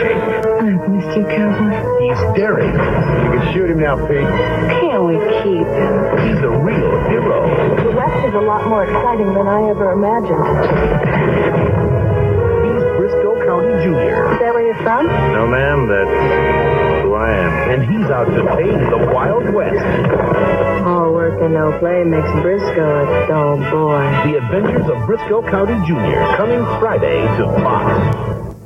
dashing. I've missed you, cowboy. He's daring. You can shoot him now, Pete. Can't we keep him? He's a real hero. The West is a lot more exciting than I ever imagined. He's Brisco County Jr. Is that where you're from? No, ma'am, that's who I am. And he's out to tame the Wild West. All work and no play makes Brisco a dull boy. The Adventures of Brisco County Jr. coming Friday to Fox.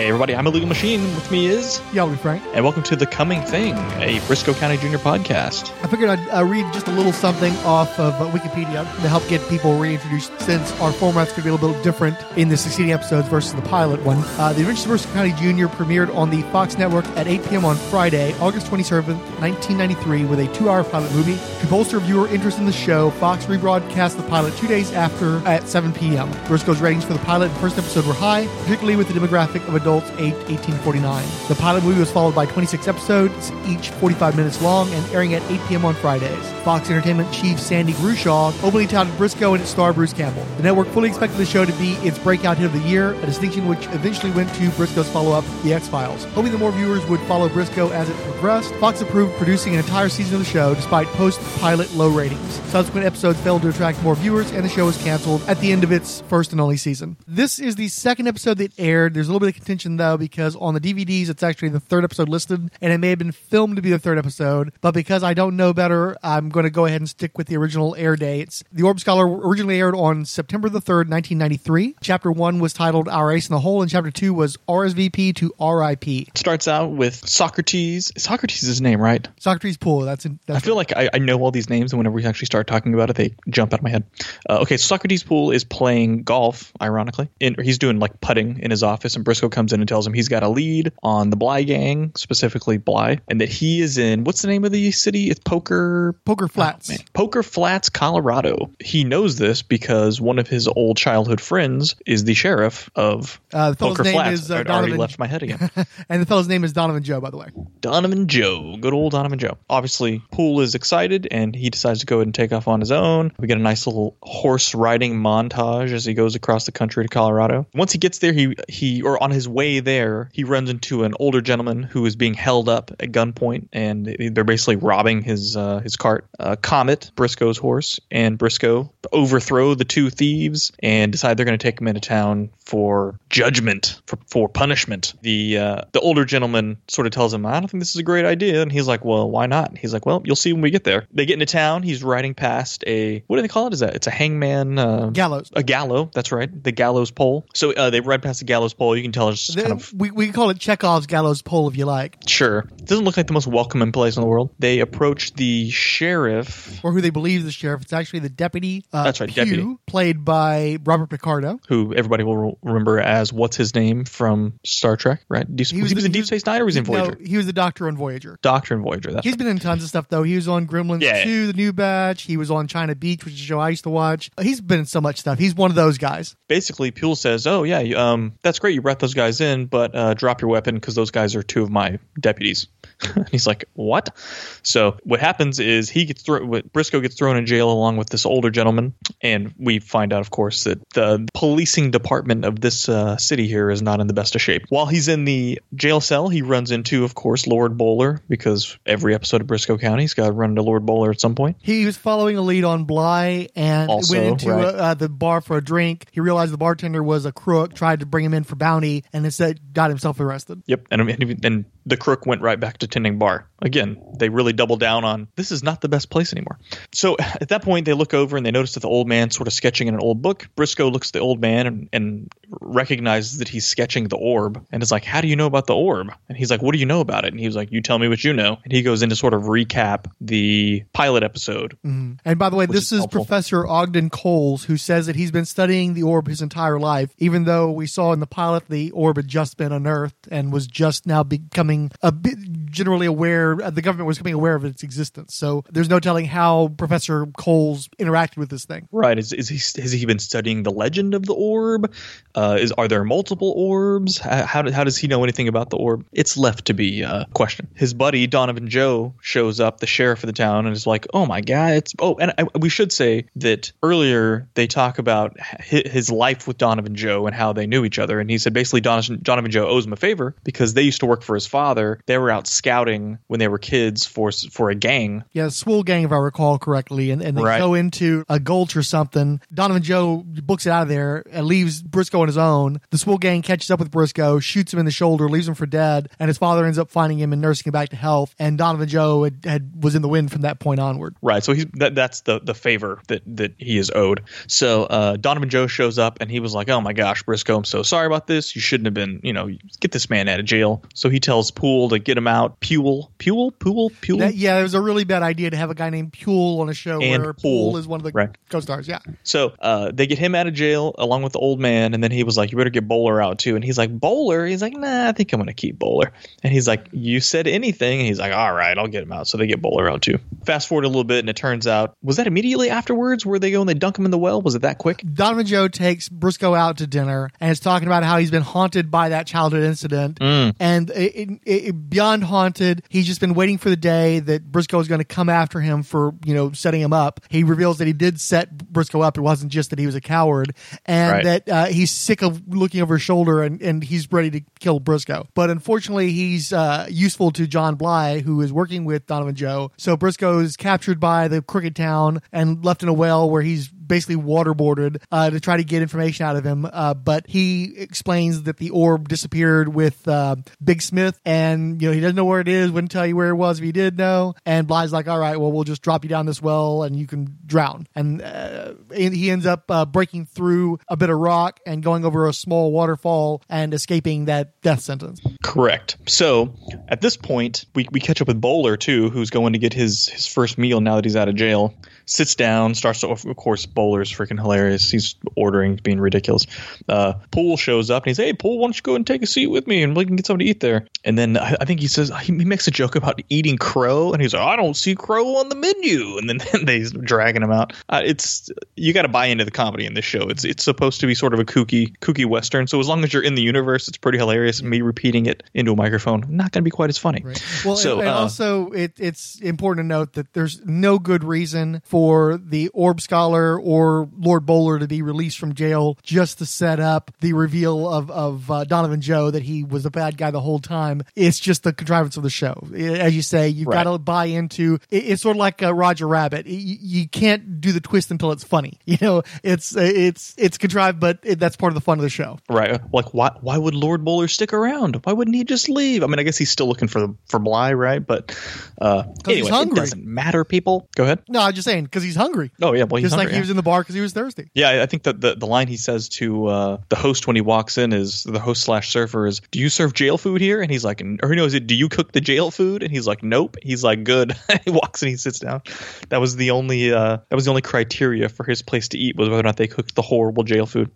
Hey everybody, I'm Illegal Machine. With me is, Yeah, Frank. and welcome to The Coming Thing, a Brisco County Junior podcast. I figured I'd uh, read just a little something off of uh, Wikipedia to help get people reintroduced since our format's going to be a little bit different in the succeeding episodes versus the pilot one. Uh, the Adventures of Brisco County Jr. premiered on the Fox network at 8 p.m. on Friday, August 27th, 1993, with a two hour pilot movie. To bolster viewer interest in the show, Fox rebroadcast the pilot two days after at 7 p.m. Brisco's ratings for the pilot and first episode were high, particularly with the demographic of adults aged 18 to 49. The pilot movie was followed by 26 episodes, each 45 minutes long, and airing at 8 p.m. on Fridays. Fox Entertainment chief Sandy Grushow openly touted Brisco and its star Bruce Campbell. The network fully expected the show to be its breakout hit of the year, a distinction which eventually went to Brisco's follow-up, The X-Files. Hoping that more viewers would follow Brisco as it progressed, Fox approved producing an entire season of the show despite post-pilot low ratings. Subsequent episodes failed to attract more viewers, and the show was canceled at the end of its first and only season. This is the second episode that aired. There's a little bit of contention though because on the DVDs it's actually the third episode listed, and it may have been filmed to be the third episode. But because I don't know better, I'm going to go ahead and stick with the original air dates. The Orb Scholar originally aired on September the third, 1993. Chapter one was titled "Our Ace in the Hole," and Chapter two was RSVP to RIP. It starts out with Socrates. Socrates is his name, right? Socrates Poole. That's, in, that's I feel like I, I know all these names, and whenever we actually start talking about it, they jump out of my head. Uh, okay, so Socrates Poole is playing golf, ironically. In, he's doing like putting in his office, and Brisco comes in and tells him he's got a lead on the Bly gang, specifically Bly, and that he is in what's the name of the city? It's Poker Poker Flats. Man, Poker Flats, Colorado. He knows this because one of his old childhood friends is the sheriff of Uh, the Poker name Flats. is, uh, I'd already left my head again. and the fellow's name is Donovan Joe, by the way. Donovan Joe, good old Donovan Joe. Obviously, Poole is excited and he decides to go ahead and take off on his own. We get a nice little horse riding montage as he goes across the country to Colorado. Once he gets there, he he or on his way there, he runs into an older gentleman who is being held up at gunpoint, and they're basically robbing his uh, his cart. Uh, Comet, Brisco's horse, and Brisco overthrow the two thieves and decide they're going to take him into town for judgment, for, for punishment. The uh, the older gentleman sort of tells him, "I don't think this is a great idea," and he's like, "Well, why not?" He's like, "Well, you'll see when we get there." They get into town. He's riding past a what do they call it? Is that it's a hangman? Uh, Gallows. a gallow. That's right, the gallows pole. So uh, they ride past the gallows pole. You can tell it's just The- kind of we, we call it Chekhov's gallows pole if you like, sure. It doesn't look like the most welcoming place in the world. They approach the sheriff, or who they believe is the sheriff. It's actually the deputy. Uh, That's right, Pugh, deputy. played by Robert Picardo. who everybody will remember as what's his name from Star Trek, right? He was, the- in Deep Space Nine or was he in Voyager? No, he was the Doctor on Voyager. Doctor and Voyager. That's He's right. been in tons of stuff though. He was on Gremlins Yeah. 2, The New Batch. He was on China Beach, which is a show I used to watch. He's been in so much stuff. He's one of those guys. basically Pule says, "Oh yeah, um, that's great. You brought those guys in, but uh, drop your weapon because those guys are two of my deputies." He's like, "What?" So what happens is he gets thrown. Brisco gets thrown in jail along with this older gentleman, and we find out, of course, that the policing department of this uh, city here is not in the best of shape. While he's in the jail cell, he runs into, of course, Lord Bowler because every episode of Brisco County, he's got to run into Lord Bowler at some point. He was following a lead on Bly and Also, went into right. uh, uh, the bar for a drink. He realized the bartender was a crook, tried to bring him in for bounty, and instead got himself arrested. Yep, and and, and the crook went right back to tending bar. Again, they really double down on this is not the best place anymore. So at that point, they look over and they notice that the old man sort of sketching in an old book. Brisco looks at the old man and, and recognizes that he's sketching the orb and is like, "How do you know about the orb?" And he's like, "What do you know about it?" And he was like, "You tell me what you know." And he goes in to sort of recap the pilot episode. Mm-hmm. And by the way, this is is. Professor Ogden Coles, who says that he's been studying the orb his entire life, even though we saw in the pilot the orb had just been unearthed and was just now becoming becoming a bit generally aware. uh, The government was becoming aware of its existence. So there's no telling how Professor Coles interacted with this thing. Right. Is, is he has he been studying the legend of the orb? Uh, is are there multiple orbs? How how, how does he know anything about the orb? It's left to be uh, questioned. His buddy Donovan Joe shows up, the sheriff of the town, and is like, "Oh my god!" It's oh, and I, we should say that earlier they talk about his life with Donovan Joe and how they knew each other, and he said basically Donovan, Donovan Joe owes him a favor because they used to work for his father. Father, they were out scouting when they were kids for for a gang Yeah, the Swool gang, if I recall correctly, and, and they Right. go into a gulch or something. Donovan Joe books it out of there and leaves Brisco on his own. The Swool gang catches up with Brisco, shoots him in the shoulder, leaves him for dead, and his father ends up finding him and nursing him back to health. And Donovan Joe had, had was in the wind from that point onward. Right. So he's that that's the the favor that that he is owed. So uh, Donovan Joe shows up and he was like, "Oh my gosh, Brisco, I'm so sorry about this. You shouldn't have been, you know, get this man out of jail." So he tells Poole to get him out. Puel, Puel, Puel, Puel. That, yeah, it was a really bad idea to have a guy named Puel on a show And where Poole, Poole is one of the right. co-stars. Yeah, So uh, they get him out of jail along with the old man, and then he was like, "You better get Bowler out too." And he's like, "Bowler?" He's like, "Nah, I think I'm gonna keep Bowler." And he's like, "You said anything?" And he's like, "All right, I'll get him out." So they get Bowler out too. Fast forward a little bit, and it turns out was that immediately afterwards where they go and they dunk him in the well? Was it that quick? Donovan Joe takes Brisco out to dinner and is talking about how he's been haunted by that childhood incident. Mm. And it, it, it, beyond haunted, he's just been waiting for the day that Brisco is going to come after him for, you know, setting him up. He reveals that he did set Brisco up. It wasn't just that he was a coward and Right. that uh, he's sick of looking over his shoulder and, and he's ready to kill Brisco. But unfortunately, he's uh, useful to John Bly, who is working with Donovan Joe. So Brisco is captured by the Crooked Town and left in a well where he's basically waterboarded uh, to try to get information out of him. Uh, but he explains that the orb disappeared with uh, Big Smith, and you know he doesn't know where it is. Wouldn't tell you where it was if he did know. And Bly's like, "All right, well, we'll just drop you down this well, and you can drown." And, uh, and he ends up uh, breaking through a bit of rock and going over a small waterfall and escaping that death sentence. Correct. So at this point, we, we catch up with Bowler too, who's going to get his his first meal now that he's out of jail. Sits down, starts to, of course, Bowler's freaking hilarious. He's ordering, being ridiculous. Uh, Poole shows up and he's, hey, Poole, why don't you go and take a seat with me and we can get something to eat there. And then I, I think he says, he makes a joke about eating crow and he's like, I don't see crow on the menu. And then they's dragging him out. Uh, it's, you got to buy into the comedy in this show. It's, it's supposed to be sort of a kooky, kooky Western. So as long as you're in the universe, it's pretty hilarious. Me repeating it into a microphone, not going to be quite as funny. Well, So, and, and uh, also it, it's important to note that there's no good reason for the Orb Scholar or Lord Bowler to be released from jail just to set up the reveal of of uh, Donovan Joe that he was a bad guy the whole time. It's just the contrivance of the show, as you say. You've Right. got to buy into. It, it's sort of like uh, Roger Rabbit. You, you can't do the twist until it's funny. You know, it's it's it's contrived, but it, that's part of the fun of the show. Right. Like why why would Lord Bowler stick around? Why wouldn't he just leave? I mean, I guess he's still looking for the for Bly, right? But uh anyway, it doesn't matter, people. Go ahead. No, I'm just saying because he's hungry. Oh yeah, well he's just like hungry, he was in the bar because he was thirsty. Yeah, I- I think that the, the line he says to uh, the host when he walks in is the host slash surfer is, "Do you serve jail food here?" And he's like, or no, is it, "Do you cook the jail food?" And he's like, "Nope." He's like, "Good." he walks and he sits down. That was the only uh, that was the only criteria for his place to eat was whether or not they cooked the horrible jail food.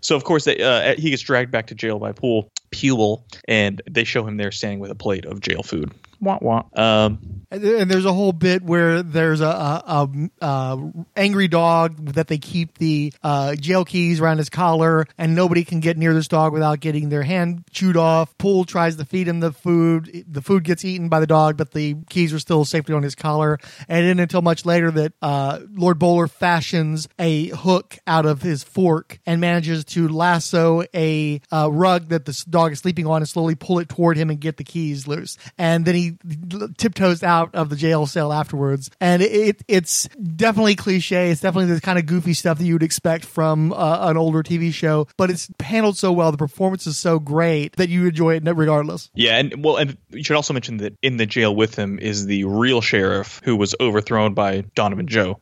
So of course they, uh, he gets dragged back to jail by Pool Puel, and they show him there standing with a plate of jail food. Wah wah. Um, And and there's a whole bit where there's a, a, a, a angry dog that they keep the uh, jail keys around his collar, and nobody can get near this dog without getting their hand chewed off. Poole tries to feed him the food. The food gets eaten by the dog, but the keys are still safely on his collar. And it isn't until much later that uh, Lord Bowler fashions a hook out of his fork and manages to lasso a uh, rug that this dog is sleeping on and slowly pull it toward him and get the keys loose. And then he tiptoes out of the jail cell afterwards. And it, it it's definitely cliche. It's definitely the kind of goofy stuff that you would expect from uh, an older TV show, but it's handled so well. The performance is so great that you enjoy it regardless. Yeah, and well, and you should also mention that in the jail with him is the real sheriff who was overthrown by Donovan Joe,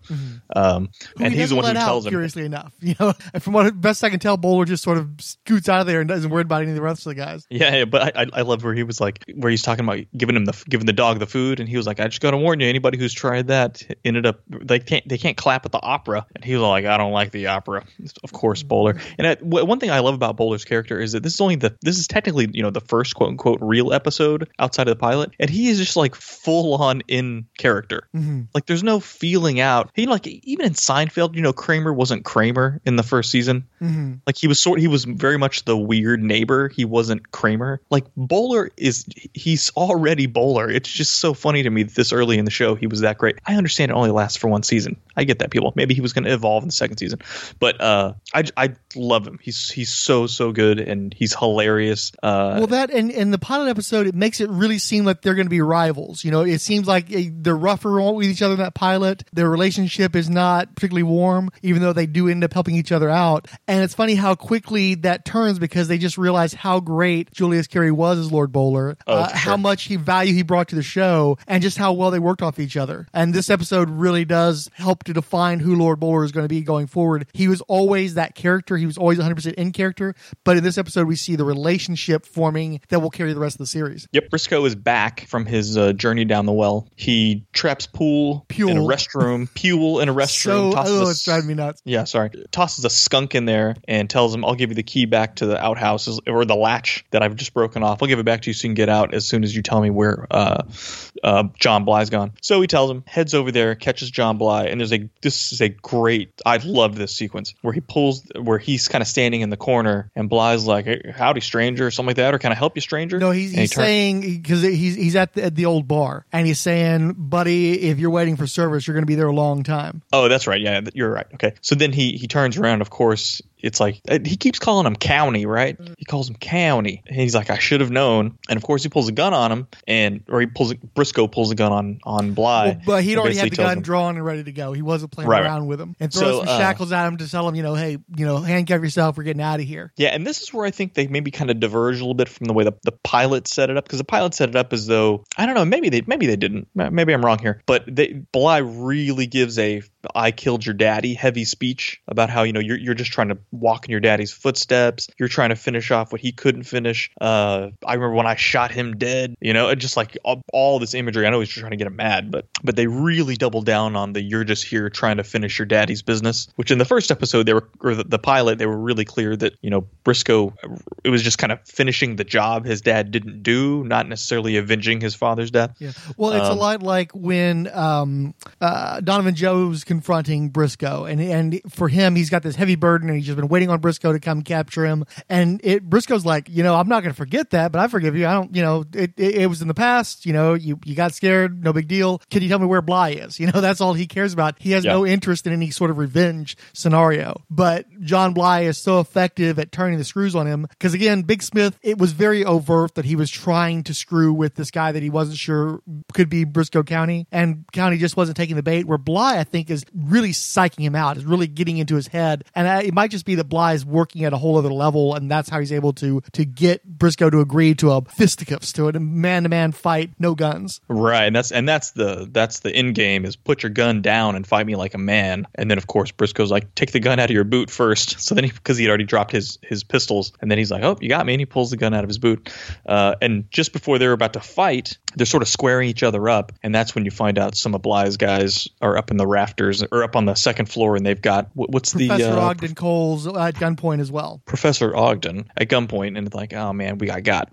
um, Who and he he's the one who out, tells him. Curiously enough, you know, and from what best I can tell, Bowler just sort of scoots out of there and doesn't worry about any of the rest of the guys. Yeah, yeah, but I, I I love where he was like, where he's talking about giving him the giving the dog the food, and he was like, "I just got to warn you, anybody who's tried that ended up they can't they can't clap at the opera." And he was like, "I don't like the opera." Of course, Bowler. And I, w- one thing I love about Bowler's character is that this is only the this is technically you know the first quote unquote real episode outside of the pilot, and he is just like full on in character. Mm-hmm. Like there's no feeling out. He like even in Seinfeld, you know, Kramer wasn't Kramer in the first season. Mm-hmm. Like he was sort he was very much the weird neighbor. He wasn't Kramer. Like Bowler is he's already Bowler. It's just so funny to me that this early in the show he was that great. I understand it only lasts for one season. I get that people. Maybe he was going to evolve in the second season. But uh I I love him. He's he's so so good and he's hilarious. Uh Well, that and in the pilot episode, it makes it really seem like they're going to be rivals. You know, it seems like eh, they're rougher with each other in that pilot. Their relationship is not particularly warm, even though they do end up helping each other out. And it's funny how quickly that turns because they just realize how great Julius Carry was as Lord Bowler, Oh, uh, for how much he value he brought to the show, and just how well they worked off each other. And this episode really does help to define who Lord Bowler is going to be going forward. He was always that character. He was always 100% in character. But in this episode, we see the relationship forming that will carry the rest of the series. Yep, Brisco is back from his uh, journey down the well. He traps Pool in a restroom, Pule in a restroom. So, tosses oh, it's driving me nuts. Yeah, sorry. Tosses a skunk in there and tells him, "I'll give you the key back to the outhouses or the latch that I've just broken off. I'll give it back to you so you can get out as soon as you tell me where uh, uh, John Bly's gone." So he tells him, heads over there, catches John Bly, and there's a this is a great. I love this sequence where he pulls where he's kind of standing in the corner and Bly's like, hey, "Howdy, stranger," or something like that, or "Can I help you, stranger?" No, he's, he he's saying because he's he's at the, at the old bar and he's saying, "Buddy, if you're waiting for service, you're going to be there a long time." Oh, that's right. Yeah, you're right. Okay. So then he he turns around. Of course, it's like uh, he keeps calling him County, right? He calls him County. And he's like, I should have known. And of course, he pulls a gun on him, and or he pulls a, Brisco pulls a gun on on Bly. Well, but he'd already had the gun him- drawn and ready to go. He wasn't playing Right, right. around with him and throws So, some uh, shackles at him to tell him, you know, hey, you know, handcuff yourself. We're getting out of here. Yeah, and this is where I think they maybe kind of diverge a little bit from the way the, the pilot set it up because the pilot set it up as though I don't know maybe they maybe they didn't maybe I'm wrong here but they Bly really gives a I killed your daddy heavy speech about how you know you're you're just trying to walk in your daddy's footsteps. You're trying to finish off what he couldn't finish. Uh I remember when I shot him dead you know just like all, all this imagery. I know he's just trying to get him mad but but they really double down on the you're just here trying to finish your daddy's business which in the first episode they were or the, the pilot they were really clear that you know Brisco it was just kind of finishing the job his dad didn't do not necessarily avenging his father's death. Yeah. Well, it's a Um, lot like when um, uh, Donovan Joe's confronting Brisco, and and for him, he's got this heavy burden, and he's just been waiting on Brisco to come capture him. And it Brisco's like, you know, I'm not going to forget that, but I forgive you. I don't, you know, it, it, it was in the past. You know, you you got scared, no big deal. Can you tell me where Bly is? You know, that's all he cares about. He has Yeah. no interest in any sort of revenge scenario. But John Bly is so effective at turning the screws on him because again, Big Smith, it was very overt that he was trying to screw with this guy that he wasn't sure could be Brisco County, and County just wasn't taking the bait. Where Bly, I think, is really psyching him out, is really getting into his head, and uh, it might just be that Bly is working at a whole other level, and that's how he's able to to get Brisco to agree to a fisticuffs, to a man to man fight, no guns. right and that's and that's the that's the end game is put your gun down and fight me like a man. And then of course Brisco's like take the gun out of your boot first. So then he because he had already dropped his his pistols and then he's like oh you got me. And he pulls the gun out of his boot. Uh, and just before they're about to fight they're sort of squaring each other up and that's when you find out some of Bly's guys are up in the rafters or up on the second floor and they've got what, what's Professor the uh, Ogden Coles at gunpoint as well. Professor Ogden at gunpoint, and it's like, oh man, we got got.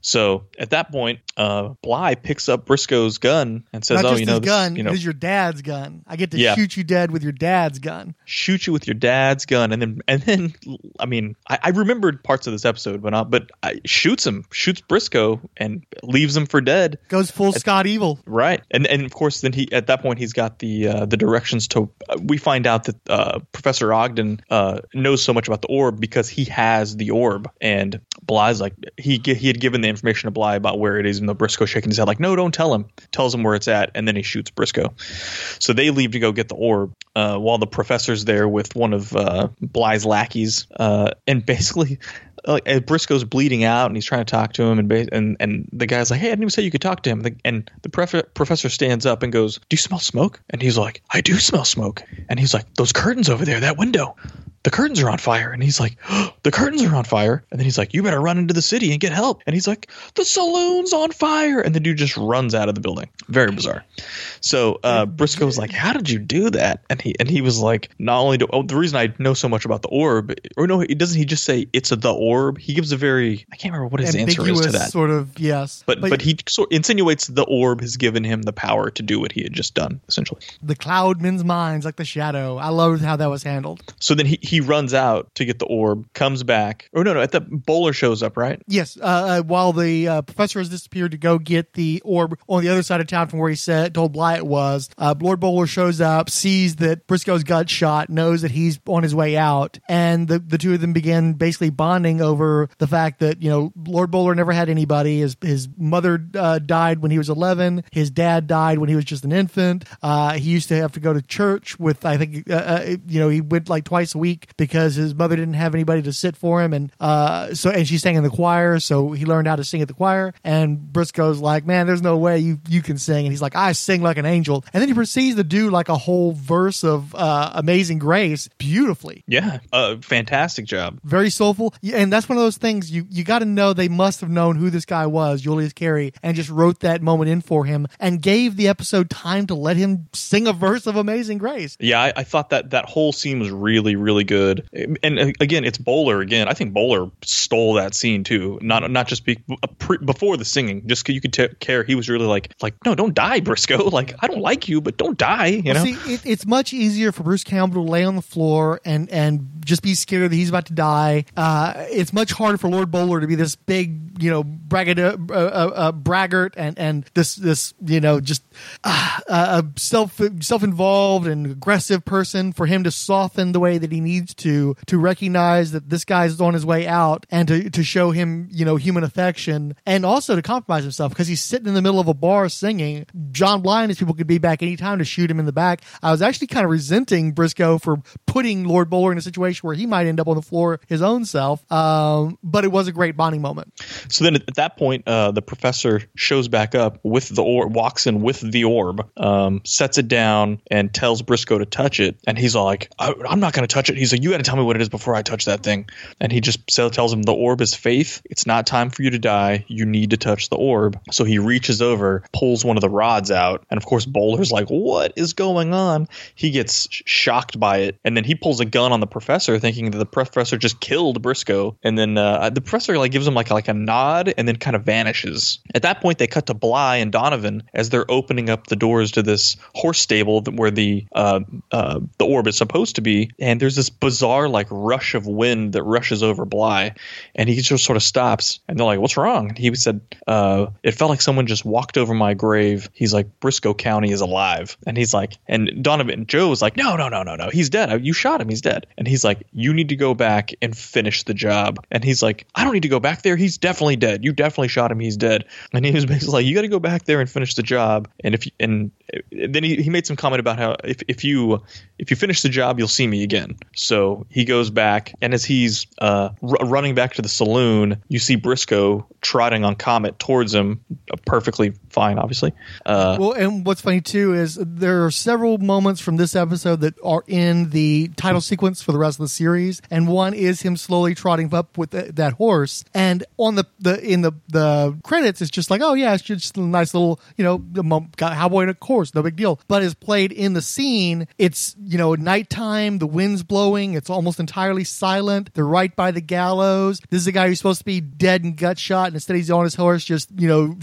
So at that point, uh, Bly picks up Brisco's gun and says, "Oh, you know, his this, gun, you know, is your dad's gun. I get to Yeah. shoot you dead with your dad's gun. shoot you with your dad's gun," and then and then, I mean, I, I remembered parts of this episode, but not, but I, shoots him, shoots Brisco, and leaves him for dead. Goes full Scott Evil. Right, and and of course, then he at that point he's got the uh, the to. We find out that uh, Professor Ogden uh, knows so much about the orb because he has the orb, and Bly's like he he had given the information to Bly about where it is, and the Brisco shaking his head like, no, don't tell him. Tells him where it's at, and then he shoots Brisco. So they leave to go get the orb, uh, while the professor's there with one of uh, Bly's lackeys, uh, and basically. Like Brisco's bleeding out, and he's trying to talk to him, and and and the guy's like, "Hey, I didn't even say you could talk to him." And the pref- professor stands up and goes, "Do you smell smoke?" And he's like, "I do smell smoke." And he's like, "Those curtains over there, that window, the curtains are on fire." And he's like, the curtains are on fire. And then he's like, you better run into the city and get help. And he's like, the saloon's on fire. And the dude just runs out of the building. Very bizarre. So uh, Brisco's like, how did you do that? And he and he was like, not only do oh, the reason I know so much about the orb, or no, he doesn't he just say it's a, the orb? He gives a very I can't remember what his answer is to that. sort of yes. but, but he sort insinuates the orb has given him the power to do what he had just done, essentially. the cloud men's minds like the shadow. I loved how that was handled. So then he, he runs out to get the orb, comes back. Or no, no, at the bowler shows up, right? Yes, uh, uh, while the uh, professor has disappeared to go get the orb on the other side of town from where he said told Bly it was, uh, Lord Bowler shows up, sees that Brisco's got shot, knows that he's on his way out, and the the two of them begin basically bonding over the fact that you know Lord Bowler never had anybody. His his mother uh, died when he was eleven. His dad died when he was just an infant. Uh, he used to have to go to church with I think you know he went like twice a week because his mother didn't have anybody to sit for him, and uh, so and she sang in the choir, so he learned how to sing at the choir. And Brisco's like, man, there's no way you you can sing, and he's like, I sing like an angel, and then he proceeds to do like a whole verse of uh, Amazing Grace beautifully Yeah. Uh, fantastic job. very soulful and that's one of those things you you got to know they must have known who this guy was Julius Carry and just wrote that moment in for him and gave the episode time to let him sing a verse of amazing grace Yeah, I, I thought that that whole scene was really, really good. And uh, again, it's Bowler again. I think Bowler stole that scene too. Not not just be, uh, pre, before the singing, just you could t- care. He was really like like no, don't die, Brisco. Like I don't like you, but don't die. You know. See, it, it's much easier for Bruce Campbell to lay on the floor and and just be scared that he's about to die. Uh, it's much harder for Lord Bowler to be this big, you know, braggart, uh, uh, uh, braggart, and and this this you know just self self involved and aggressive person. For him to soften the way that he needs to to recognize that this guy's on his way out and to to show him you know human affection and also to compromise himself because he's sitting in the middle of a bar singing. John Blind, his people could be back anytime to shoot him in the back. I was actually kind of resenting Brisco for putting Lord Bowler in a situation where he might end up on the floor his own self. Um, but it was a great bonding moment. So then at that point, uh, the professor shows back up with the orb, walks in with the orb, um, sets it down, and tells Brisco to touch it. And he's like, I'm not going to touch it. He's like, You got to tell me what it is before I touch that thing. And he just tells him, The orb is faith. It's not time for you to die. You need to touch the orb. So he reaches over, pulls one of the rods out. And of course, Bowler's like, What is going on? He gets shocked by it. And then he pulls a gun on the professor, thinking that the professor just killed Brisco. And then uh, the professor like gives him like like a nod and then kind of vanishes. At that point, they cut to Bly and Donovan as they're opening up the doors to this horse stable where the uh, uh, the orb is supposed to be. And there's this bizarre like rush of wind that rushes over Bly, and he just sort of stops. And they're like, "What's wrong?" He said, uh, "It felt like someone just walked over my grave." He's like, "Brisco County is alive," and he's like, and Donovan and Joe was like, "No, no, no, no, no, he's dead. You shot him. He's dead." And he's like, "You need to go back and finish the job." And he's like, "I don't need to go back there. He's definitely dead. You definitely shot him. He's dead." And he was basically like, "You got to go back there and finish the job." And if and then he, he made some comment about how if, if you if you finish the job, you'll see me again. So he goes back, and as he's uh, r- running back to the saloon, you see Brisco trotting on Comet towards him, uh, perfectly fine, obviously. Uh, Well, and what's funny too is there are several moments from this episode that are in the title sequence for the rest of the series, and one is him slowly trotting up with th- that horse. And on the, the in the the credits, it's just like, oh yeah, it's just a nice little you know the cowboy in a horse, no big deal. But as played in the scene, it's you know nighttime, the wind's blowing, it's almost entirely silent. They're right by the gallows. This is a guy who's supposed to be dead and gut shot, and instead he's on his horse, just you know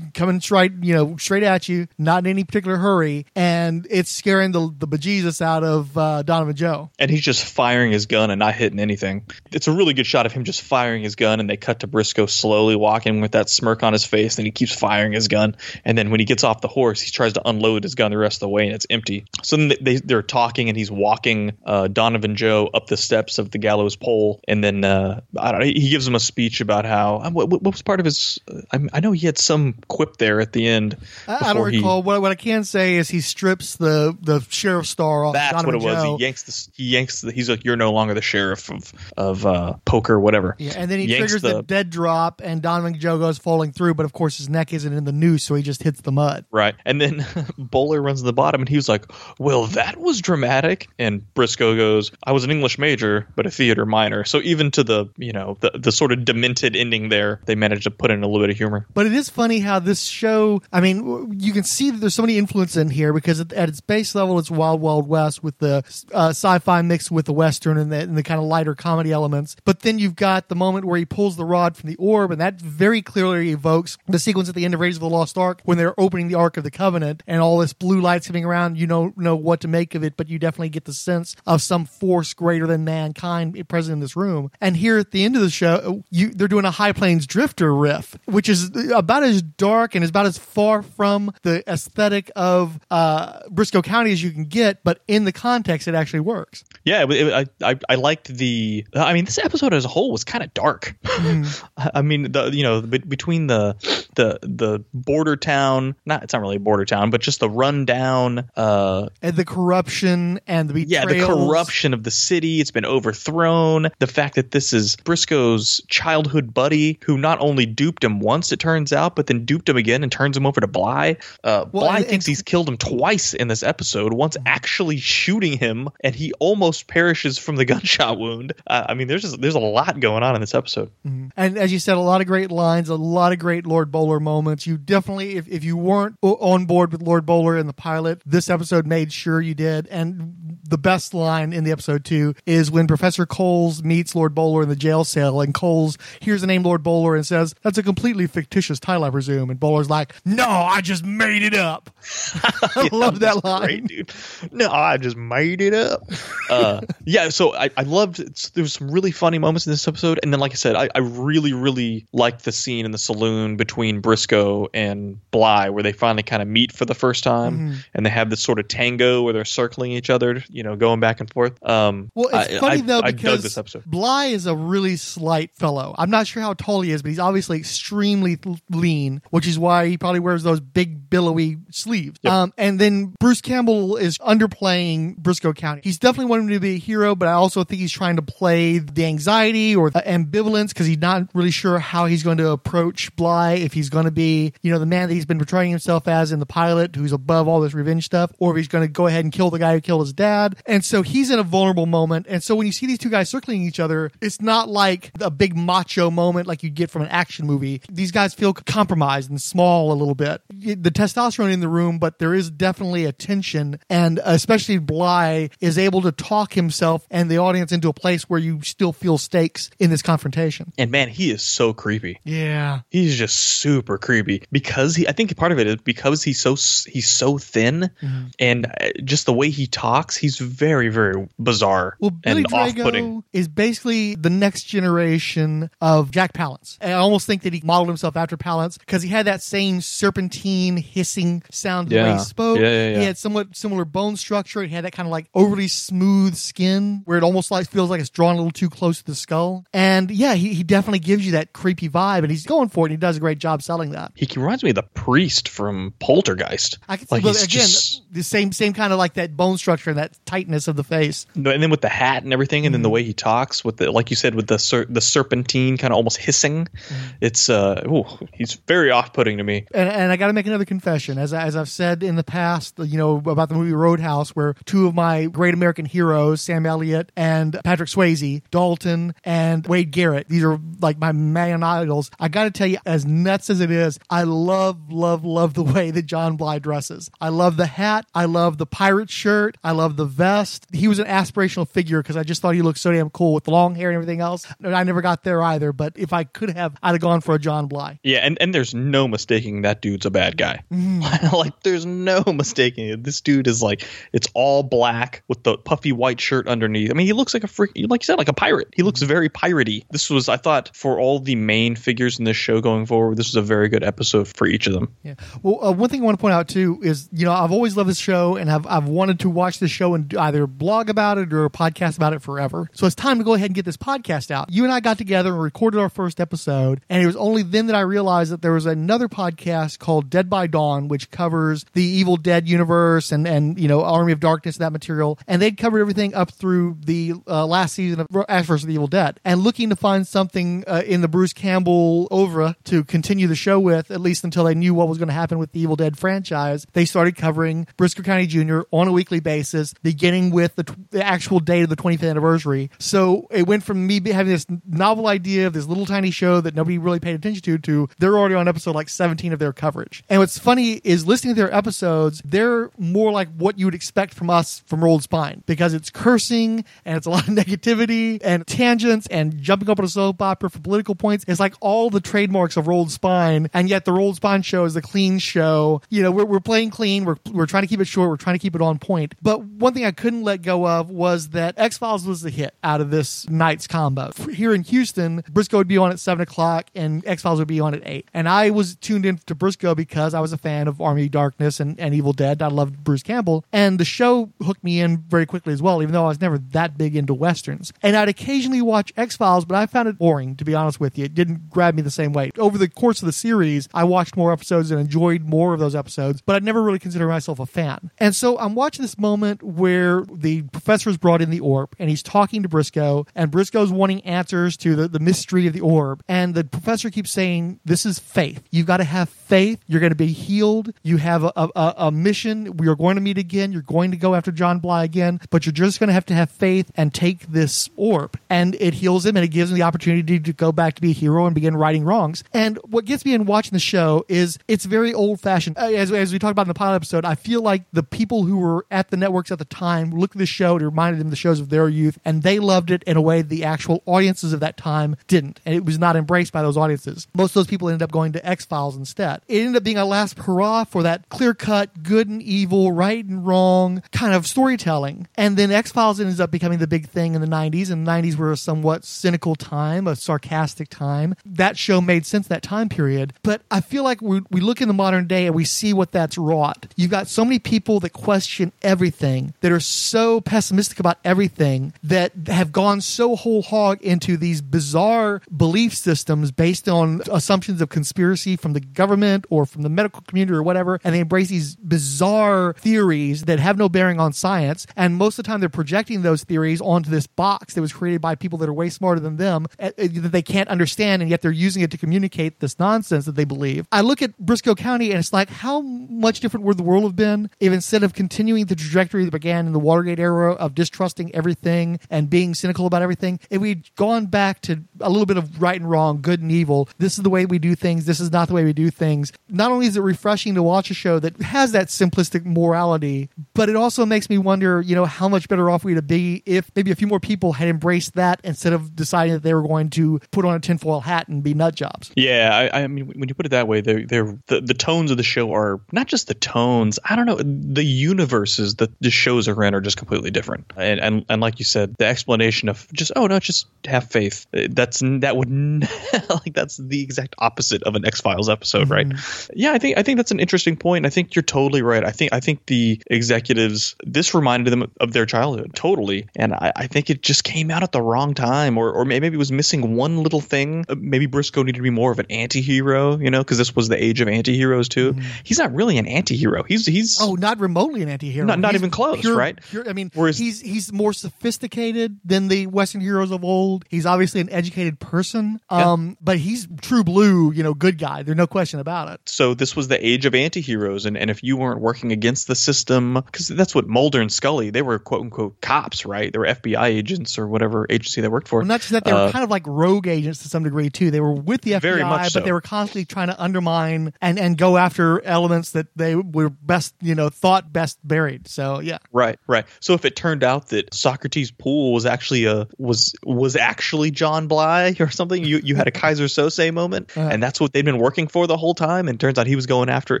coming straight you know straight at you, not in any particular hurry, and it's scaring the the bejesus out of uh, Donovan Joe. and he's just firing his gun and not hitting anything. It's a really good shot of him just firing his gun, and they cut to Brisco slowly walking with that smirk on his face, and he keeps firing his gun. And then when he gets off the horse, he tries to unload his gun the rest of the way, and it's empty. So then they, they're talking, and he's walking uh, Donovan Joe up the steps of the gallows pole, and then uh, I don't know, he gives him a speech about how uh, what, what was part of his. I, I know he had some quip there at the end. I, I don't before he- recall. What, what I can say is he strips the the sheriff star off. That's Donovan what it was. He yanks the. He yanks the. He's like, "You're no longer the sheriff of of uh, poker, whatever." Yeah, and then he yanks triggers the, dead drop, and Donovan Joe goes falling through, but of course his neck isn't in the noose, so he just hits the mud. Right. And then Bowler runs to the bottom and he was like, Well, that was dramatic. And Brisco goes, I was an English major, but a theater minor. So even to the you know the the sort of demented ending there, they managed to put in a little bit of humor. But it is funny how this show, I mean, you can see that there's so many influence in here because at, its base level, it's Wild Wild West with the uh, sci fi mixed with the Western and the, and the kind of lighter comedy elements. But then you've got the moment where he pulls the rod from the orb, and that very clearly evokes the sequence at the end of Raiders of the Lost Ark when they're opening the Ark of the Covenant and all this blue lights coming around. You don't know what to make of it, but you definitely get the sense of some force greater than mankind present in this room. And here at the end of the show, you they're doing a High Plains Drifter riff, which is about as dark and is about as far from the aesthetic of uh, Brisco County as you can get, but in the context, it actually works. Yeah, it, I, I I liked the. I mean, this episode as a whole was kind of dark. I I mean, the you know be, between the the the border town, not it's not really a border town, but just the rundown. Uh, And the corruption and the yeah, the corruption of the city. It's been overthrown. The fact that this is Brisco's childhood buddy, who not only duped him once, it turns out, but then duped him again and turns him over to Bly. Uh, Well, Bly thinks he's killed him twice in this episode. Once actually shooting him, and he almost perishes from the gunshot wound. Uh, I mean, there's just, there's a lot going on in this episode. And as you said, a lot of great lines, a lot of great Lord Bowler moments. You definitely, if, if you weren't on board with Lord Bowler in the pilot, this episode made sure you did. And the best line in the episode, too, is when Professor Coles meets Lord Bowler in the jail cell, and Coles hears the name Lord Bowler and says, That's a completely fictitious title, I presume. And Bowler's like, No, I just made it up. I love that line. Great, dude. No, I just made it up. Uh, yeah, so I, I loved. There was some really funny moments in this episode, and then, like I said, I, I really, really liked the scene in the saloon between Brisco and Bly, where they finally kind of meet for the first time, Mm-hmm. and they have this sort of tango where they're circling each other, you know, going back and forth. Um, Well, it's I- funny I- though I because. Bly is a really slight fellow. I'm not sure how tall he is, but he's obviously extremely lean, which is why he probably wears those big billowy sleeves. Yep. Um, and then Bruce Campbell is underplaying Brisco County. He's definitely wanting to be a hero, but I also think he's trying to play the anxiety or the ambivalence because he's not really sure how he's going to approach Bly. If he's going to be, you know, the man that he's been portraying himself as in the pilot, who's above all this revenge stuff, or if he's going to go ahead and kill the guy who killed his dad. And so he's in a vulnerable moment. And so when you see these two guys circling each other, it's not like a big macho moment like you'd get from an action movie. These guys feel compromised and small a little bit. The testosterone in the room, but there is definitely a tension. And especially Bly is able to talk himself and the audience into a place where you still feel stakes in this confrontation. And man, he is so creepy. Yeah. He's just super creepy because he. I think part of it is because he's so he's so thin, Mm-hmm. and uh, just the way he talks, he's very very bizarre Well, Billy and off-putting. Drago is basically the next generation of Jack Palance. And I almost think that he modeled himself after Palance because he had that same serpentine hissing sound the way he spoke. Yeah, yeah, yeah. He had somewhat similar bone structure. He had that kind of like overly smooth skin where it almost like feels like it's drawn a little too close to the skull. And yeah, he, he definitely gives you that creepy vibe, and he's going for it. And he does a great job selling that. He reminds me of the priest from Poltergeist. I can like again just, the same same kind of like that bone structure and that tightness of the face. And then with the hat and everything, and then the Mm-hmm. way he talks with the like you said with the ser- the serpentine kind of almost hissing. Mm-hmm. It's uh, ooh, he's very off-putting to me. and, and I got to make another confession, as as I've said in the past, you know about the movie Roadhouse, where two of my great American heroes, Sam Elliott and Patrick Swayze, Dalton and Wade Garrett, these are like my man idols. I got to tell you, as nuts as it is, I love, love, love the way that John Bly dresses. I love the hat. I love the pirate shirt. I love the vest. He was an aspirational figure because I just thought he looked so damn cool with the long hair and everything else. I never got there either, but if I could have, I'd have gone for a John Bly. Yeah, and, and there's no mistaking that dude's a bad guy. Mm-hmm. like, there's no mistaking it. This dude is like, it's all black with the puffy white shirt underneath. I mean, he looks like a freak, like you said, like a pirate. He looks very piratey. This was, I thought, for all the main figures in this show going forward, this was a very good episode for each of them. Yeah. Well, uh, one thing I want to point out too is, you know, I've always loved this show and I've, I've wanted to watch this show and either blog about it or a podcast about it forever. So it's time to go ahead and get this podcast out. You and I got together and recorded our first episode. And it was only then that I realized that there was another podcast called Dead by Dawn, which covers the Evil Dead universe and, and, you know, Army of Darkness, that material. And they'd covered everything up through the uh, last season of Ash vs. the Evil Dead. And looking to find something uh, in the Bruce Campbell over to continue the show with, at least until they knew what was going to happen with the Evil Dead franchise, they started covering Brisco County Jr. on a weekly basis, beginning with the, the actual date of the 25th anniversary. So it went from me having this novel idea of this little tiny show that nobody really paid attention to to they're already on episode like 17 of their coverage. And what's funny is listening to their episodes, they're more like what you would expect from us from Rolled Spine because it's cursing and it's a lot of negativity and tangents and jumping up on a soap opera for political points. It's like all the trademarks of Rolled Spine, and yet the Rolled Spine show is the clean show. You know, we're, we're playing clean. We're, we're trying to keep it short. We're trying to keep it on point. But one thing I couldn't let go of was that X Files was the hit out of this night's combo. Here in Houston, Brisco would be on at seven o'clock and X Files would be on at eight. And I was tuned in to Brisco because I was a fan of Army Darkness and, and Evil Dead. I loved Bruce Campbell. And the show hooked me in very quickly as well, even though I was never that big into Westerns. And I'd occasionally watch X Files, but I found it boring, to be honest with you. It didn't grab me the same way. Over the course of the series, I watched more episodes and enjoyed more of those episodes, but I'd never really considered myself a fan. And so I'm watching this moment where the professor brought in the orb and he's talking to Brisco, and Brisco's wanting answers to the, the mystery of the orb. And the professor keeps saying, This is faith. You've got to have faith. You're going to be healed. You have a, a, a mission. We are going to meet again. You're going to go after John Bly again, but you're just going to have to have faith and take this orb. And it heals him and it gives him the opportunity to go back to be a hero and begin righting wrongs. And what gets me in watching the show is it's very old fashioned. As, as we talked about in the pilot episode, I feel like the people who were at the networks at the time looked at the show, it reminded them of the shows of their youth, and they loved it in a way the actual audiences of that time didn't. And it was not embraced by those audiences. Most of those people ended up going to X Files instead. It ended up being a last hurrah for that clear cut, good and evil, right and wrong kind of storytelling. And then X Files ends up becoming the big thing in the 90s, and the 90s were a somewhat cynical time, a sarcastic time. That show made sense that time period. But I feel like we, we look in the modern day and we see what that's wrought. You've got so many people that question everything, that are so pessimistic about everything, that have gone so whole hog into these bizarre belief systems based on assumptions of conspiracy from the government or from the medical community or whatever, and they embrace these bizarre theories that have no bearing on science. And most of the time, they're projecting those theories onto this box that was created by people that are way smarter than them uh, uh, that they can't understand, and yet they're using it to communicate this nonsense that they believe. I look at Brisco County, and it's like, how much different would the world have been if instead of continuing the trajectory that began in the Watergate era of distrusting everything and being cynical about everything, if we'd gone back to a little bit of right and wrong, good and evil, this is the way we do things, this is not the way we do things. Not only is it refreshing to watch a show that has that simplistic morality, but it also makes me wonder, you know, how much better off we'd be if maybe a few more people had embraced that instead of deciding that they were going to put on a tinfoil hat and be nut jobs. Yeah, I, I mean, when you put it that way, they're, they're the, the tones of the show are not just the tones. I don't know, the universes that the shows are in are just completely different. And and, and like you said, the explanation of just oh no, just have faith. That's that would like that's the exact opposite of an X Files episode, right? Yeah, I think I think that's an interesting point. I think you're totally right. I think I think the executives this reminded them of their childhood totally, and I, I think it just came out at the wrong time, or or maybe it was missing one little thing. Uh, Maybe Brisco needed to be more of an anti-hero, you know, because this was the age of anti-heroes too. He's not really an anti-hero. He's he's Oh, not remotely an anti-hero. Not- not He's even close, pure- right? pure- I mean, Whereas- he's he's more sophisticated than the Western heroes of old. He's obviously an educated person, Yeah. um, but he's true blue, you know, good guy. There's no question about it. so this was the age of anti-heroes and, and if you weren't working against the system because that's what mulder and scully they were quote unquote cops right they were fbi agents or whatever agency they worked for Well, not just that, they were Uh, kind of like rogue agents to some degree too. They were with the FBI, but they were constantly trying to undermine and and go after elements that they were best, you know, thought best buried. So yeah, right right so if it turned out that Socrates Poole was actually a was was actually john bly or something you you had a Keyser Söze moment Uh. and that's what they'd been working for the whole time and turns out he was going after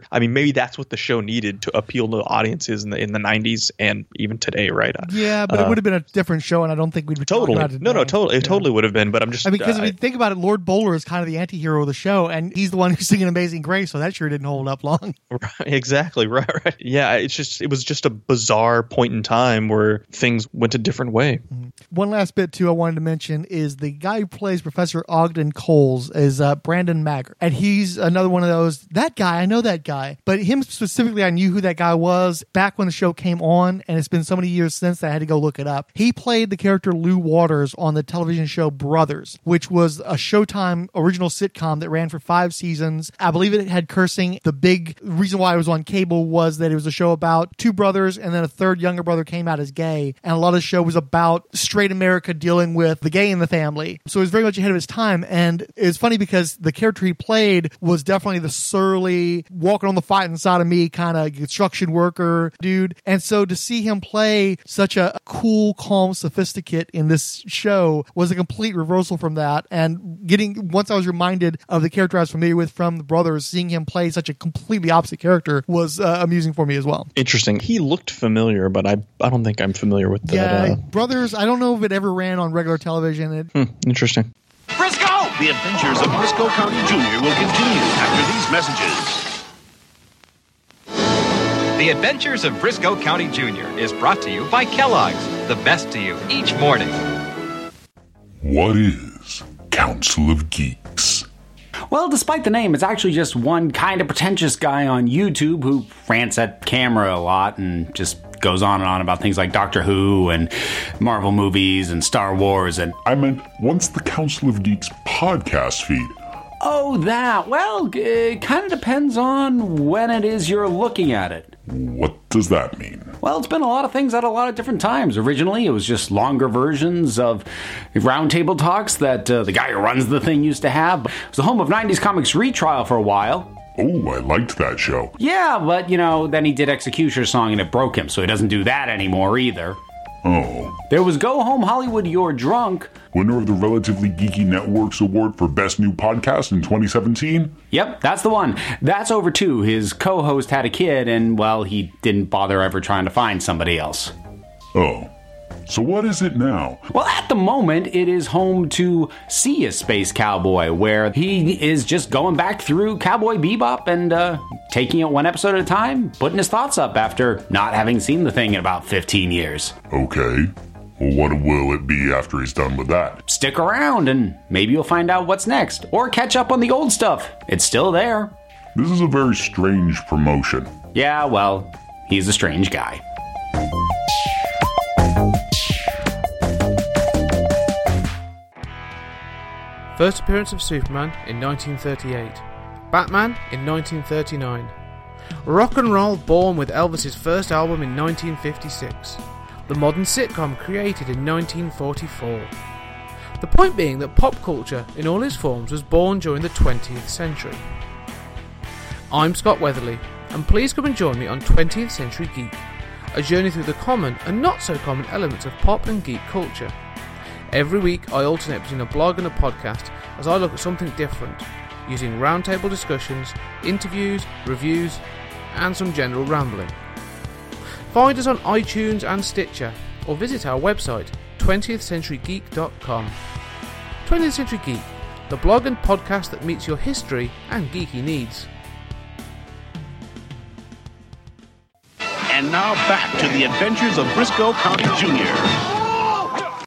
i mean maybe that's what the show needed to appeal to audiences in the in the 90s and even today right yeah, but it Uh, would have been a different show, and I don't think we'd be totally it no no totally it Yeah. totally would have been but i'm just I mean, because uh, if you think about it, Lord Bowler is kind of the anti-hero of the show, and he's the one who's singing "Amazing Grace," so that sure didn't hold up long. Right, exactly. Right. Right. Yeah. It's just it was just a bizarre point in time where things went a different way. One last bit too, I wanted to mention is the guy who plays Professor Ogden Coles is uh, Brandon Maggart, and he's another one of those. That guy, I know that guy, but him specifically, I knew who that guy was back when the show came on, and it's been so many years since that I had to go look it up. He played the character Lou Waters on the television show Brothers, which was a Showtime original sitcom that ran for five seasons. I believe it had cursing. The big reason why it was on cable was that it was a show about two brothers and then a third younger brother came out as gay. And a lot of the show was about straight America dealing with the gay in the family. So it was very much ahead of its time. And it's funny because the character he played was definitely the surly, walking on the fighting side of me kind of construction worker dude. And so to see him play such a cool, calm, sophisticate in this show was a complete reversal from that. And getting, once I was reminded of the character I was familiar with from the brothers, seeing him play such a completely opposite character was uh, amusing for me as well. Interesting. He looked familiar, but I I don't think I'm familiar with that. Yeah, uh, brothers, I don't know if it ever ran on regular television. It, hmm, interesting. Frisco! The adventures of Brisco County Jr. will continue after these messages. The Adventures of Brisco County Jr. is brought to you by Kellogg's, the best to you each morning. What is Council of Geeks? Well, despite the name, it's actually just one kind of pretentious guy on YouTube who rants at camera a lot and just goes on and on about things like Doctor Who and Marvel movies and Star Wars and. I meant, once the Council of Geeks podcast feed? Oh, that. Well, it kind of depends on when it is you're looking at it. What does that mean? Well, it's been a lot of things at a lot of different times. Originally, it was just longer versions of roundtable talks that uh, the guy who runs the thing used to have. It was the home of 90s Comics Retrial for a while. Oh, I liked that show. Yeah, but you know, then he did Executioner Song and it broke him, so he doesn't do that anymore either. Oh. There was Go Home Hollywood, You're Drunk. Winner of the Relatively Geeky Networks Award for Best New Podcast in 2017? Yep, that's the one. That's over too. His co host had a kid, and well, he didn't bother ever trying to find somebody else. Oh. So what is it now? Well, at the moment, it is home to See a Space Cowboy, where he is just going back through Cowboy Bebop and uh, taking it one episode at a time, putting his thoughts up after not having seen the thing in about 15 years. Okay. Well, what will it be after he's done with that? Stick around and maybe you'll find out what's next, or catch up on the old stuff. It's still there. This is a very strange promotion. Yeah, well, he's a strange guy. First appearance of Superman in 1938. Batman in 1939. Rock and roll born with Elvis's first album in 1956. The modern sitcom created in 1944. The point being that pop culture in all its forms was born during the 20th century. I'm Scott Weatherly, and please come and join me on 20th Century Geek, a journey through the common and not so common elements of pop and geek culture. Every week, I alternate between a blog and a podcast as I look at something different, using roundtable discussions, interviews, reviews, and some general rambling. Find us on iTunes and Stitcher, or visit our website, 20thcenturygeek.com. 20th Century Geek, the blog and podcast that meets your history and geeky needs. And now back to the adventures of Brisco County Jr.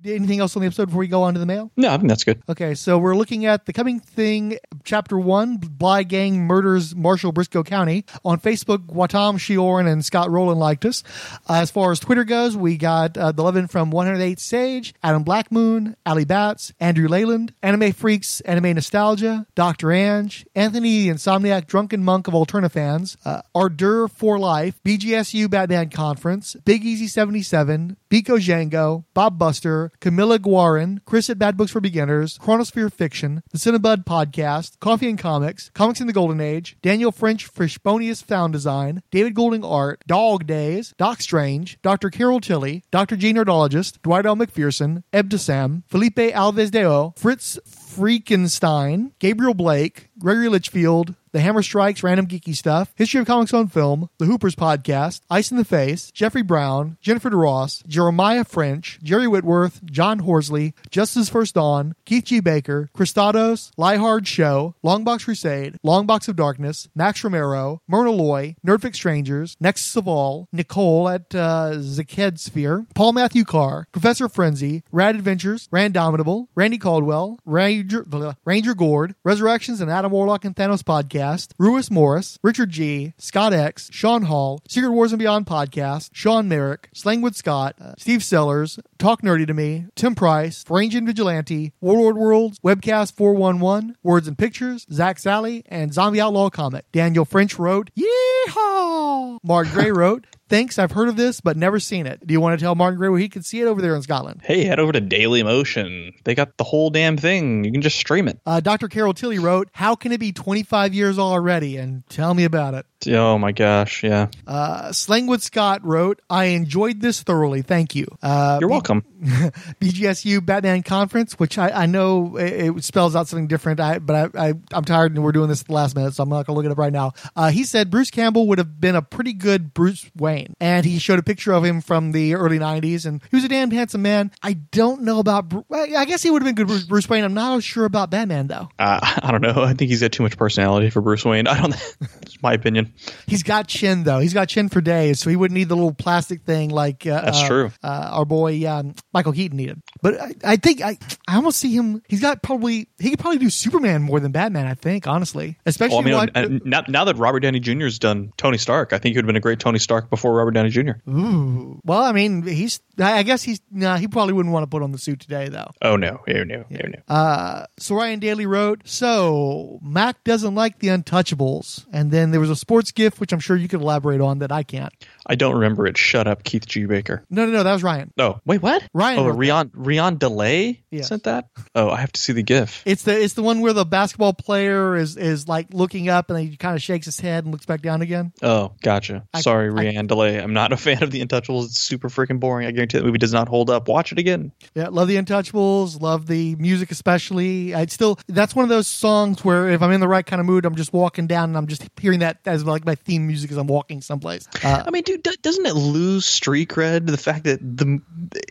anything else on the episode before we go on to the mail? No, I think that's good. Okay, so we're looking at the coming thing, chapter one, Bly Gang murders Marshall Brisco County. On Facebook, Watam Shioran and Scott Rowland liked us. Uh, as far as Twitter goes, we got uh, the 11 from 108 Sage, Adam Blackmoon, Ali Batts, Andrew Leyland, Anime Freaks, Anime Nostalgia, Dr. Ange, Anthony the Insomniac Drunken Monk of Alternafans, uh, Ardeur for Life, BGSU Batman Conference, Big Easy 77, Biko Django, Bob Buster, Camilla Guarin, Chris at Bad Books for Beginners, Chronosphere Fiction, The Cinebud Podcast, Coffee and Comics, Comics in the Golden Age, Daniel French Fishbonius Found Design, David Golding Art, Dog Days, Doc Strange, Dr. Carol Tilly, Dr. G Nerdologist, Dwight L. McPherson, Eb Sam, Felipe Alves Deo, Fritz Freakenstein, Gabriel Blake, Gregory Litchfield, The Hammer Strikes, Random Geeky Stuff, History of Comics on Film, The Hoopers Podcast, Ice in the Face, Jeffrey Brown, Jennifer DeRoss, Jeremiah French, Jerry Whitworth, John Horsley, Justice First Dawn, Keith G. Baker, Christados, Liehard Show, Longbox Crusade, Longbox of Darkness, Max Romero, Myrna Loy, Nerdfix Strangers, Nexus of All, Nicole at uh, Zaked Sphere, Paul Matthew Carr, Professor Frenzy, Rad Adventures, Randomitable, Randy Caldwell, Ranger, Ranger Gord, Resurrections and Adam Warlock and Thanos Podcast, Podcast, Ruis Morris, Richard G, Scott X, Sean Hall, Secret Wars and Beyond Podcast, Sean Merrick, Slangwood Scott, uh, Steve Sellers, Talk Nerdy to Me, Tim Price, Range and Vigilante, Warlord Worlds, Webcast 411, Words and Pictures, Zach Sally, and Zombie Outlaw Comic. Daniel French wrote, Yeehaw! Mark Gray wrote, Thanks, I've heard of this, but never seen it. Do you want to tell Martin Gray where he can see it over there in Scotland? Hey, head over to Daily Motion. They got the whole damn thing. You can just stream it. Uh, Dr. Carol Tilly wrote, How can it be 25 years already? And tell me about it. Oh my gosh, yeah. Uh, Slangwood Scott wrote, I enjoyed this thoroughly. Thank you. Uh, You're welcome. BGSU Batman Conference, which I, I know it, it spells out something different, I, but I, I, I'm tired and we're doing this at the last minute, so I'm not going to look it up right now. Uh, he said Bruce Campbell would have been a pretty good Bruce Wayne. And he showed a picture of him from the early 90s, and he was a damn handsome man. I don't know about, Bru- I guess he would have been good Bruce, Bruce Wayne. I'm not sure about Batman, though. Uh, I don't know. I think he's got too much personality for Bruce Wayne. I don't. It's my opinion. He's got chin, though. He's got chin for days, so he wouldn't need the little plastic thing like uh, That's uh, true. Uh, our boy um, Michael Keaton needed. But I, I think I, I almost see him. He's got probably he could probably do Superman more than Batman. I think honestly, especially Well, I mean, uh, now, now that Robert Downey Jr.'s done Tony Stark, I think he would have been a great Tony Stark before Robert Downey Jr. Ooh. Well, I mean, he's. I guess he's. Nah, he probably wouldn't want to put on the suit today, though. Oh no, no, no, no, no. Uh, so Ryan Daly wrote, "So Mac doesn't like the Untouchables," and then there was a sports gif, which I'm sure you could elaborate on that I can't. I don't remember it. Shut up, Keith G. Baker. No, no, no, that was Ryan. Oh, wait, what? Ryan Oh, Rion Rion Delay Yes. sent that. Oh, I have to see the GIF. It's the it's the one where the basketball player is is like looking up and then he kind of shakes his head and looks back down again. Oh, gotcha. I- Sorry, I- Rian Delay. I'm not a fan of the Untouchables. It's super freaking boring. I guarantee that movie does not hold up. Watch it again. Yeah, love the Untouchables, love the music especially. I still that's one of those songs where if I'm in the right kind of mood, I'm just walking down and I'm just hearing that as like my theme music as I'm walking someplace. Uh, I mean, dude, do- doesn't it lose street cred the fact that the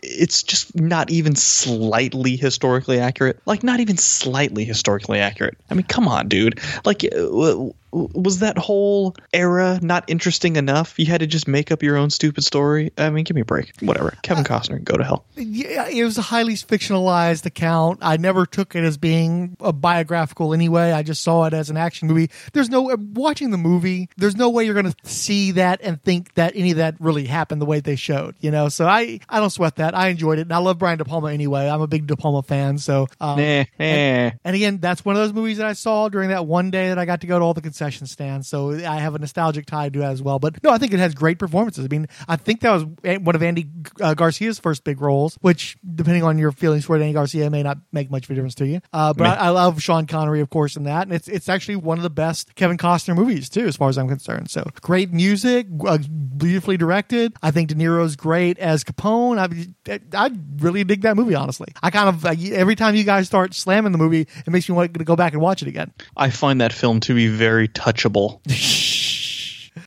it's just not even slightly historically accurate? Like, not even slightly historically accurate. I mean, come on, dude. Like, uh, was that whole era not interesting enough? You had to just make up your own stupid story. I mean, give me a break. Whatever. Kevin Costner, go to hell. yeah, it was a highly fictionalized account. I never took it as being a biographical anyway. I just saw it as an action movie. There's no watching the movie. There's no way you're going to see that and think that any of that really happened the way they showed. You know, so I I don't sweat that. I enjoyed it, and I love Brian De Palma anyway. I'm a big De Palma fan. So um, Nah, eh. And again, that's one of those movies that I saw during that one day that I got to go to all the concession stands. So I have a nostalgic tie to that as well. But no, I think it has great performances. I mean, I think that was one of Andy uh, Garcia's first big roles, which, depending on your feelings for Andy Garcia, may not make much of a difference to you. Uh, but I, I love Sean Connery, of course, in that. And it's, it's actually one of the best Kevin Costner movies, too, as far as I'm concerned. So great music, uh, beautifully directed. I think De Niro's great as Capone. I, I really dig that movie, honestly. I kind of, every time you guys start slamming the movie, it makes me want to go back and watch it again. I find that film to be very touchable.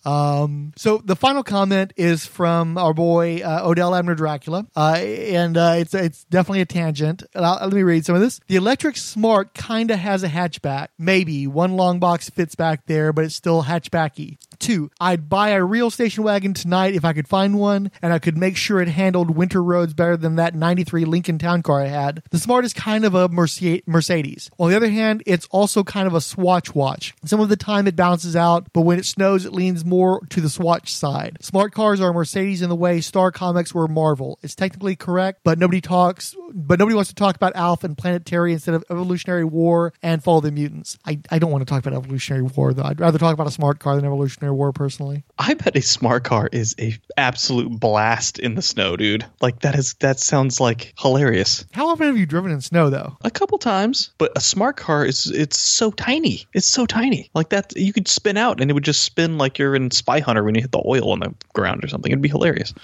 Um, so the final comment is from our boy uh, Odell Abner Dracula, uh, and uh, it's it's definitely a tangent. Let me read some of this. The Electric Smart kind of has a hatchback. Maybe one long box fits back there, but it's still hatchbacky. Two, I'd buy a real station wagon tonight if I could find one, and I could make sure it handled winter roads better than that 93 Lincoln Town Car I had. The Smart is kind of a Mercedes. On the other hand, it's also kind of a Swatch watch. Some of the time it balances out, but when it snows, it leans more to the Swatch side. Smart cars are Mercedes in the way Star Comics were Marvel. It's technically correct, but nobody talks, but nobody wants to talk about Alf and Planet Terry instead of Evolutionary War and Fall of the Mutants. I, I don't want to talk about Evolutionary War though. I'd rather talk about a smart car than Evolutionary War personally. I bet a smart car is a absolute blast in the snow, dude. Like that is that sounds like hilarious. How often have you driven in snow though? A couple times, but a smart car is it's so tiny. It's so tiny. Like that you could spin out and it would just spin like you're in Spy Hunter when you hit the oil on the ground or something. It'd be hilarious.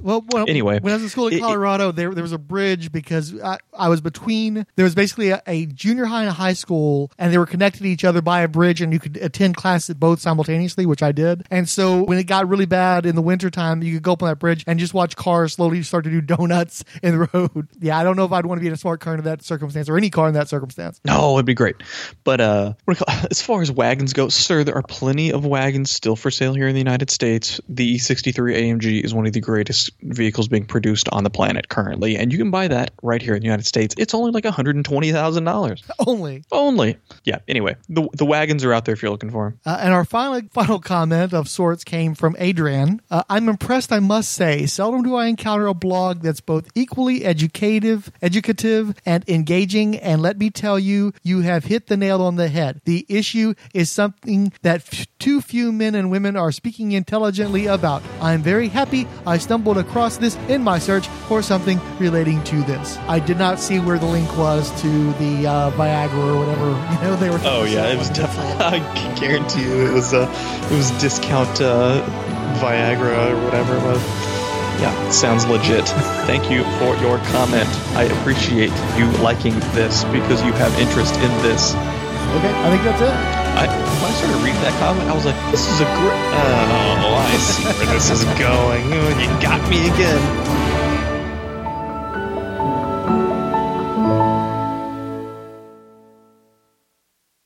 Well, well Anyway, when I was in school in it- it- Colorado, there there was a bridge because I, I was between. There was basically a, a junior high and a high school, and they were connected to each other by a bridge, and you could attend class at both simultaneously, which I I did. And so when it got really bad in the wintertime, you could go up on that bridge and just watch cars slowly start to do donuts in the road. Yeah, I don't know if I'd want to be in a smart car in that circumstance or any car in that circumstance. No, it'd be great. But uh, what do you call- as far as wagons go, sir, there are plenty of wagons still for sale here in the United States. The E63 AMG is one of the greatest vehicles being produced on the planet currently, and you can buy that right here in the United States. It's only like $120,000. Only. Only. Yeah, anyway, the, the wagons are out there if you're looking for them. Uh, and our final final comment of sorts came from Adrian. Uh, I'm impressed, I must say. Seldom do I encounter a blog that's both equally educative, educative, and engaging. And let me tell you, you have hit the nail on the head. The issue is something that f- too few men and women are speaking intelligently about. I'm very happy I stumbled across this in my search for something relating to this. I did not see where the link was to the uh, Viagra or whatever you know they were. Oh yeah, it was definitely. I can guarantee you, it was uh, it was discount uh, Viagra or whatever it was. Yeah, sounds legit. Thank you for your comment. I appreciate you liking this because you have interest in this. Okay, I think that's it. I, when I started reading that comment, I was like, "This is a great." Oh, I see where this is going. You got me again.